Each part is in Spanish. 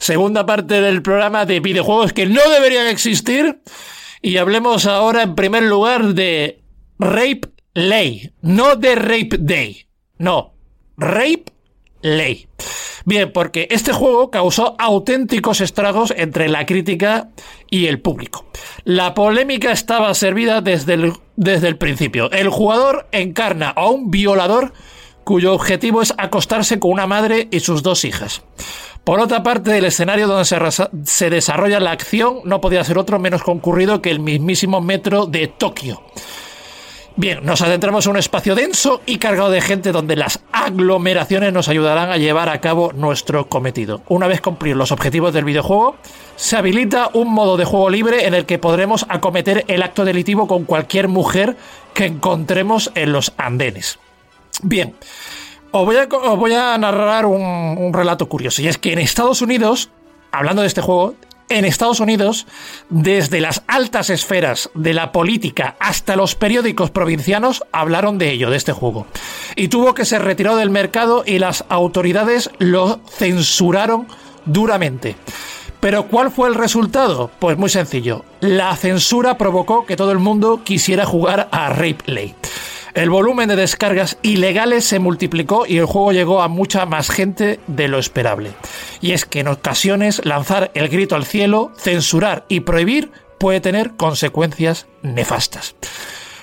Segunda parte del programa de videojuegos que no deberían existir. Y hablemos ahora en primer lugar de Rape Lay. No de Rape Day. No. Rape Lay. Bien, porque este juego causó auténticos estragos entre la crítica y el público. La polémica estaba servida desde el, desde el principio. El jugador encarna a un violador cuyo objetivo es acostarse con una madre y sus dos hijas. Por otra parte, el escenario donde se, desarrolla la acción no podía ser otro menos concurrido que el mismísimo metro de Tokio. Bien, nos adentramos en un espacio denso y cargado de gente donde las aglomeraciones nos ayudarán a llevar a cabo nuestro cometido. Una vez cumplir los objetivos del videojuego, se habilita un modo de juego libre en el que podremos acometer el acto delitivo con cualquier mujer que encontremos en los andenes. Bien, os voy a, narrar un, relato curioso. Y es que en Estados Unidos, hablando de este juego, en Estados Unidos, desde las altas esferas de la política hasta los periódicos provincianos hablaron de ello, de este juego. Y tuvo que ser retirado del mercado y las autoridades lo censuraron duramente. Pero ¿cuál fue el resultado? Pues muy sencillo. La censura provocó que todo el mundo quisiera jugar a Rape Lay. El volumen de descargas ilegales se multiplicó y el juego llegó a mucha más gente de lo esperable. Y es que en ocasiones lanzar el grito al cielo, censurar y prohibir puede tener consecuencias nefastas.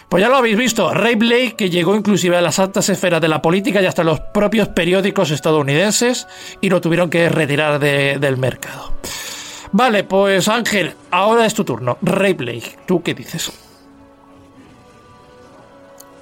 Pues ya lo habéis visto, Rape Lake que llegó inclusive a las altas esferas de la política y hasta los propios periódicos estadounidenses y lo tuvieron que retirar de- del mercado. Vale, pues Ángel, ahora es tu turno. Rape Lake, ¿tú qué dices?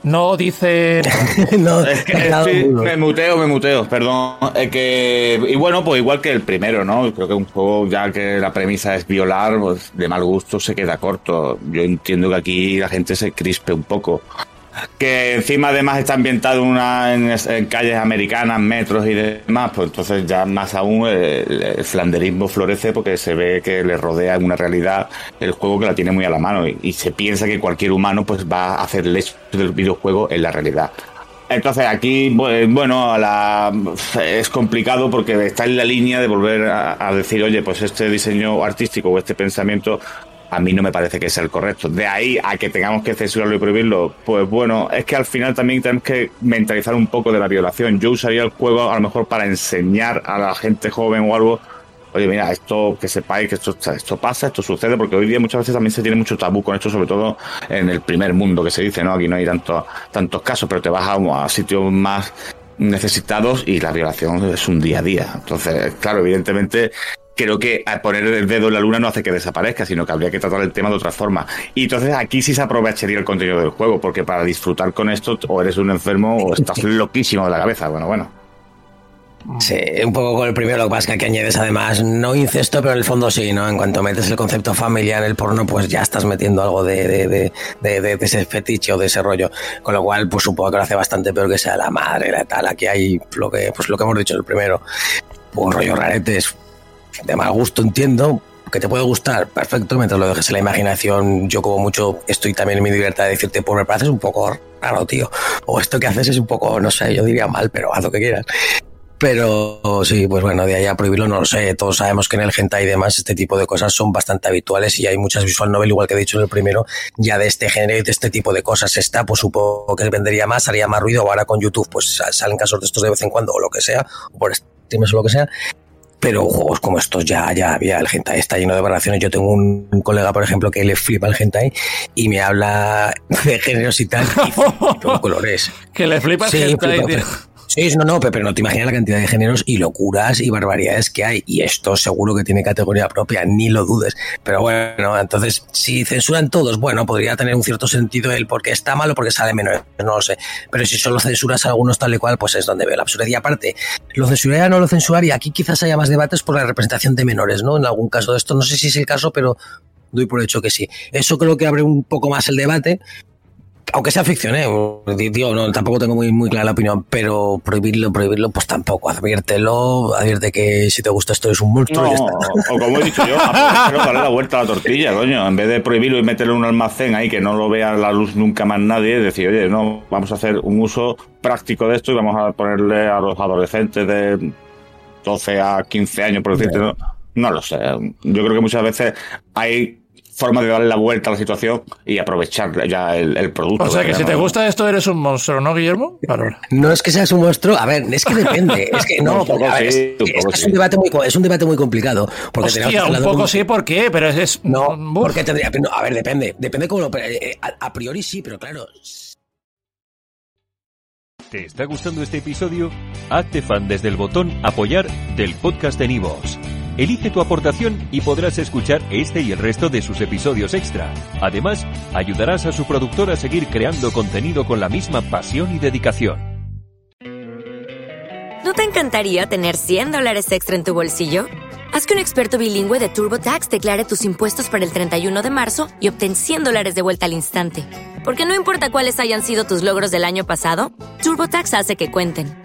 No dice... no, Es que sí, me muteo, me muteo, perdón. Es que, y bueno, pues igual que el primero, ¿no? Creo que un juego ya que la premisa es violar, pues de mal gusto se queda corto. Yo entiendo que aquí la gente se crispe un poco. Que encima además está ambientado una, en, calles americanas, metros y demás, pues entonces ya más aún el, flanderismo florece porque se ve que le rodea una realidad el juego que la tiene muy a la mano y, se piensa que cualquier humano pues va a hacer el hecho del videojuego en la realidad. Entonces aquí, bu- bueno, es complicado porque está en la línea de volver a, a decir, oye, pues este diseño artístico o este pensamiento a mí no me parece que sea el correcto. De ahí a que tengamos que censurarlo y prohibirlo, pues bueno, es que al final también tenemos que mentalizar un poco de la violación. Yo usaría el juego a lo mejor para enseñar a la gente joven o algo Oye, mira, esto que sepáis que esto, esto pasa, esto sucede, porque hoy día muchas veces también se tiene mucho tabú con esto, sobre todo en el primer mundo que se dice, ¿no? Aquí no hay tanto, tantos casos, pero te vas a, a sitios más necesitados y la violación es un día a día. Entonces, claro, evidentemente creo que poner el dedo en la luna no hace que desaparezca, sino que habría que tratar el tema de otra forma. Y entonces aquí sí se aprovecharía el contenido del juego, porque para disfrutar con esto o eres un enfermo o estás loquísimo de la cabeza. Bueno, bueno. Sí, un poco con el primero, lo que pasa es que aquí añades además no incesto, pero en el fondo sí, ¿no? En cuanto metes el concepto familia en el porno, pues ya estás metiendo algo de, de, de, de, ese fetiche o de ese rollo. Con lo cual, pues supongo que lo hace bastante peor que sea la madre, la tal. Aquí hay lo que, pues lo que hemos dicho en el primero. Un rollo raretes de mal gusto, entiendo. Que te puede gustar, perfecto, mientras lo dejes en la imaginación. Yo, como mucho, estoy también en mi libertad de decirte, pues me pareces un poco raro, tío. O esto que haces es un poco, no sé, yo diría mal, pero haz lo que quieras. Pero sí, pues bueno, de ahí a prohibirlo no lo sé. Todos sabemos que en el hentai y demás este tipo de cosas son bastante habituales y hay muchas visual novel, igual que he dicho en el primero, ya de este género y de este tipo de cosas. Está, pues supongo que vendería más, haría más ruido. Ahora con YouTube, pues salen casos de estos de vez en cuando o lo que sea, o por streams o lo que sea. Pero juegos como estos ya, ya había, el hentai está lleno de variaciones. Yo tengo un, un colega, por ejemplo, que le flipa el hentai y me habla de géneros y tal, y con colores. Que le flipa el Sí, hentai, flipa- tío. Sí, no, no, pero no te imaginas la cantidad de géneros y locuras y barbaridades que hay. Y esto seguro que tiene categoría propia, ni lo dudes. Pero bueno, entonces, si censuran todos, bueno, podría tener un cierto sentido el porque está malo, porque sale menos, no lo sé. Pero si solo censuras a algunos tal y cual, pues es donde veo la absurdidad. Y aparte, lo censuraría o no lo censuraría. Aquí quizás haya más debates por la representación de menores, ¿no? En algún caso de esto, no sé si es el caso, pero doy por hecho que sí. Eso creo que abre un poco más el debate. Aunque sea ficción, ¿eh? Digo, no, tampoco tengo muy, muy clara la opinión, pero prohibirlo, prohibirlo, pues tampoco. Adviértelo, advierte que si te gusta esto es un monstruo No, y ya está. o como he dicho yo, darle la vuelta a la tortilla, coño. En vez de prohibirlo y meterlo en un almacén ahí que no lo vea la luz nunca más nadie, decir, oye, no, vamos a hacer un uso práctico de esto y vamos a ponerle a los adolescentes de 12 a 15 años, por decirte, no, no lo sé. Yo creo que muchas veces hay formas de darle la vuelta a la situación y aprovechar ya el, el producto. O sea que si ¿no? te gusta esto eres un monstruo, ¿no, Guillermo? Claro. No es que seas un monstruo, a ver, es que depende. Es que no, porque, a ver, es, un es un debate muy, es un debate muy complicado. Porque Hostia, un poco sí, ¿por qué? Pero es... es No, Uf. porque tendría. No, a ver, depende. Depende cómo lo. pero, eh, A, a priori sí, pero claro. ¿Te está gustando este episodio? Hazte fan desde el botón Apoyar del podcast de Nivos. Elige tu aportación y podrás escuchar este y el resto de sus episodios extra. Además, ayudarás a su productor a seguir creando contenido con la misma pasión y dedicación. ¿No te encantaría tener 100 dólares extra en tu bolsillo? Haz que un experto bilingüe de TurboTax declare tus impuestos para el 31 de marzo y obtén 100 dólares de vuelta al instante. Porque no importa cuáles hayan sido tus logros del año pasado, TurboTax hace que cuenten.